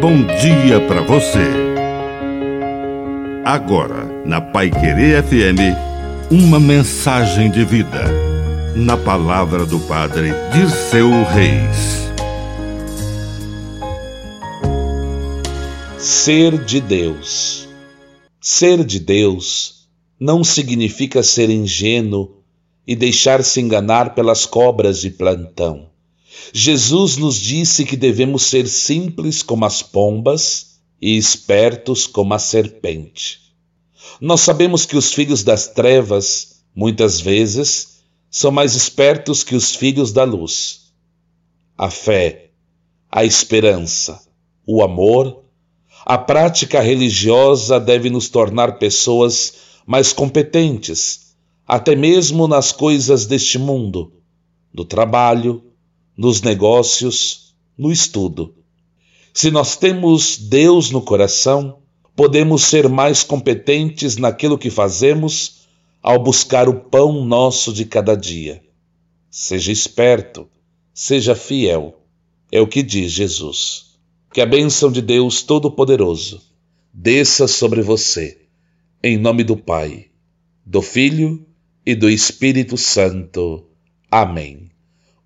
bom dia para você. Agora, na Pai Querer FM, uma mensagem de vida. Na palavra do Padre Dirceu Reis. Ser de Deus. Ser de Deus não significa ser ingênuo e deixar-se enganar pelas cobras de plantão. Jesus nos disse que devemos ser simples como as pombas e espertos como a serpente. Nós sabemos que os filhos das trevas, muitas vezes, são mais espertos que os filhos da luz. A fé, a esperança, o amor, a prática religiosa deve nos tornar pessoas mais competentes, até mesmo nas coisas deste mundo, no trabalho, nos negócios, no estudo. Se nós temos Deus no coração, podemos ser mais competentes naquilo que fazemos ao buscar o pão nosso de cada dia. Seja esperto, seja fiel, é o que diz Jesus. Que a bênção de Deus Todo-Poderoso desça sobre você, em nome do Pai, do Filho e do Espírito Santo. Amém.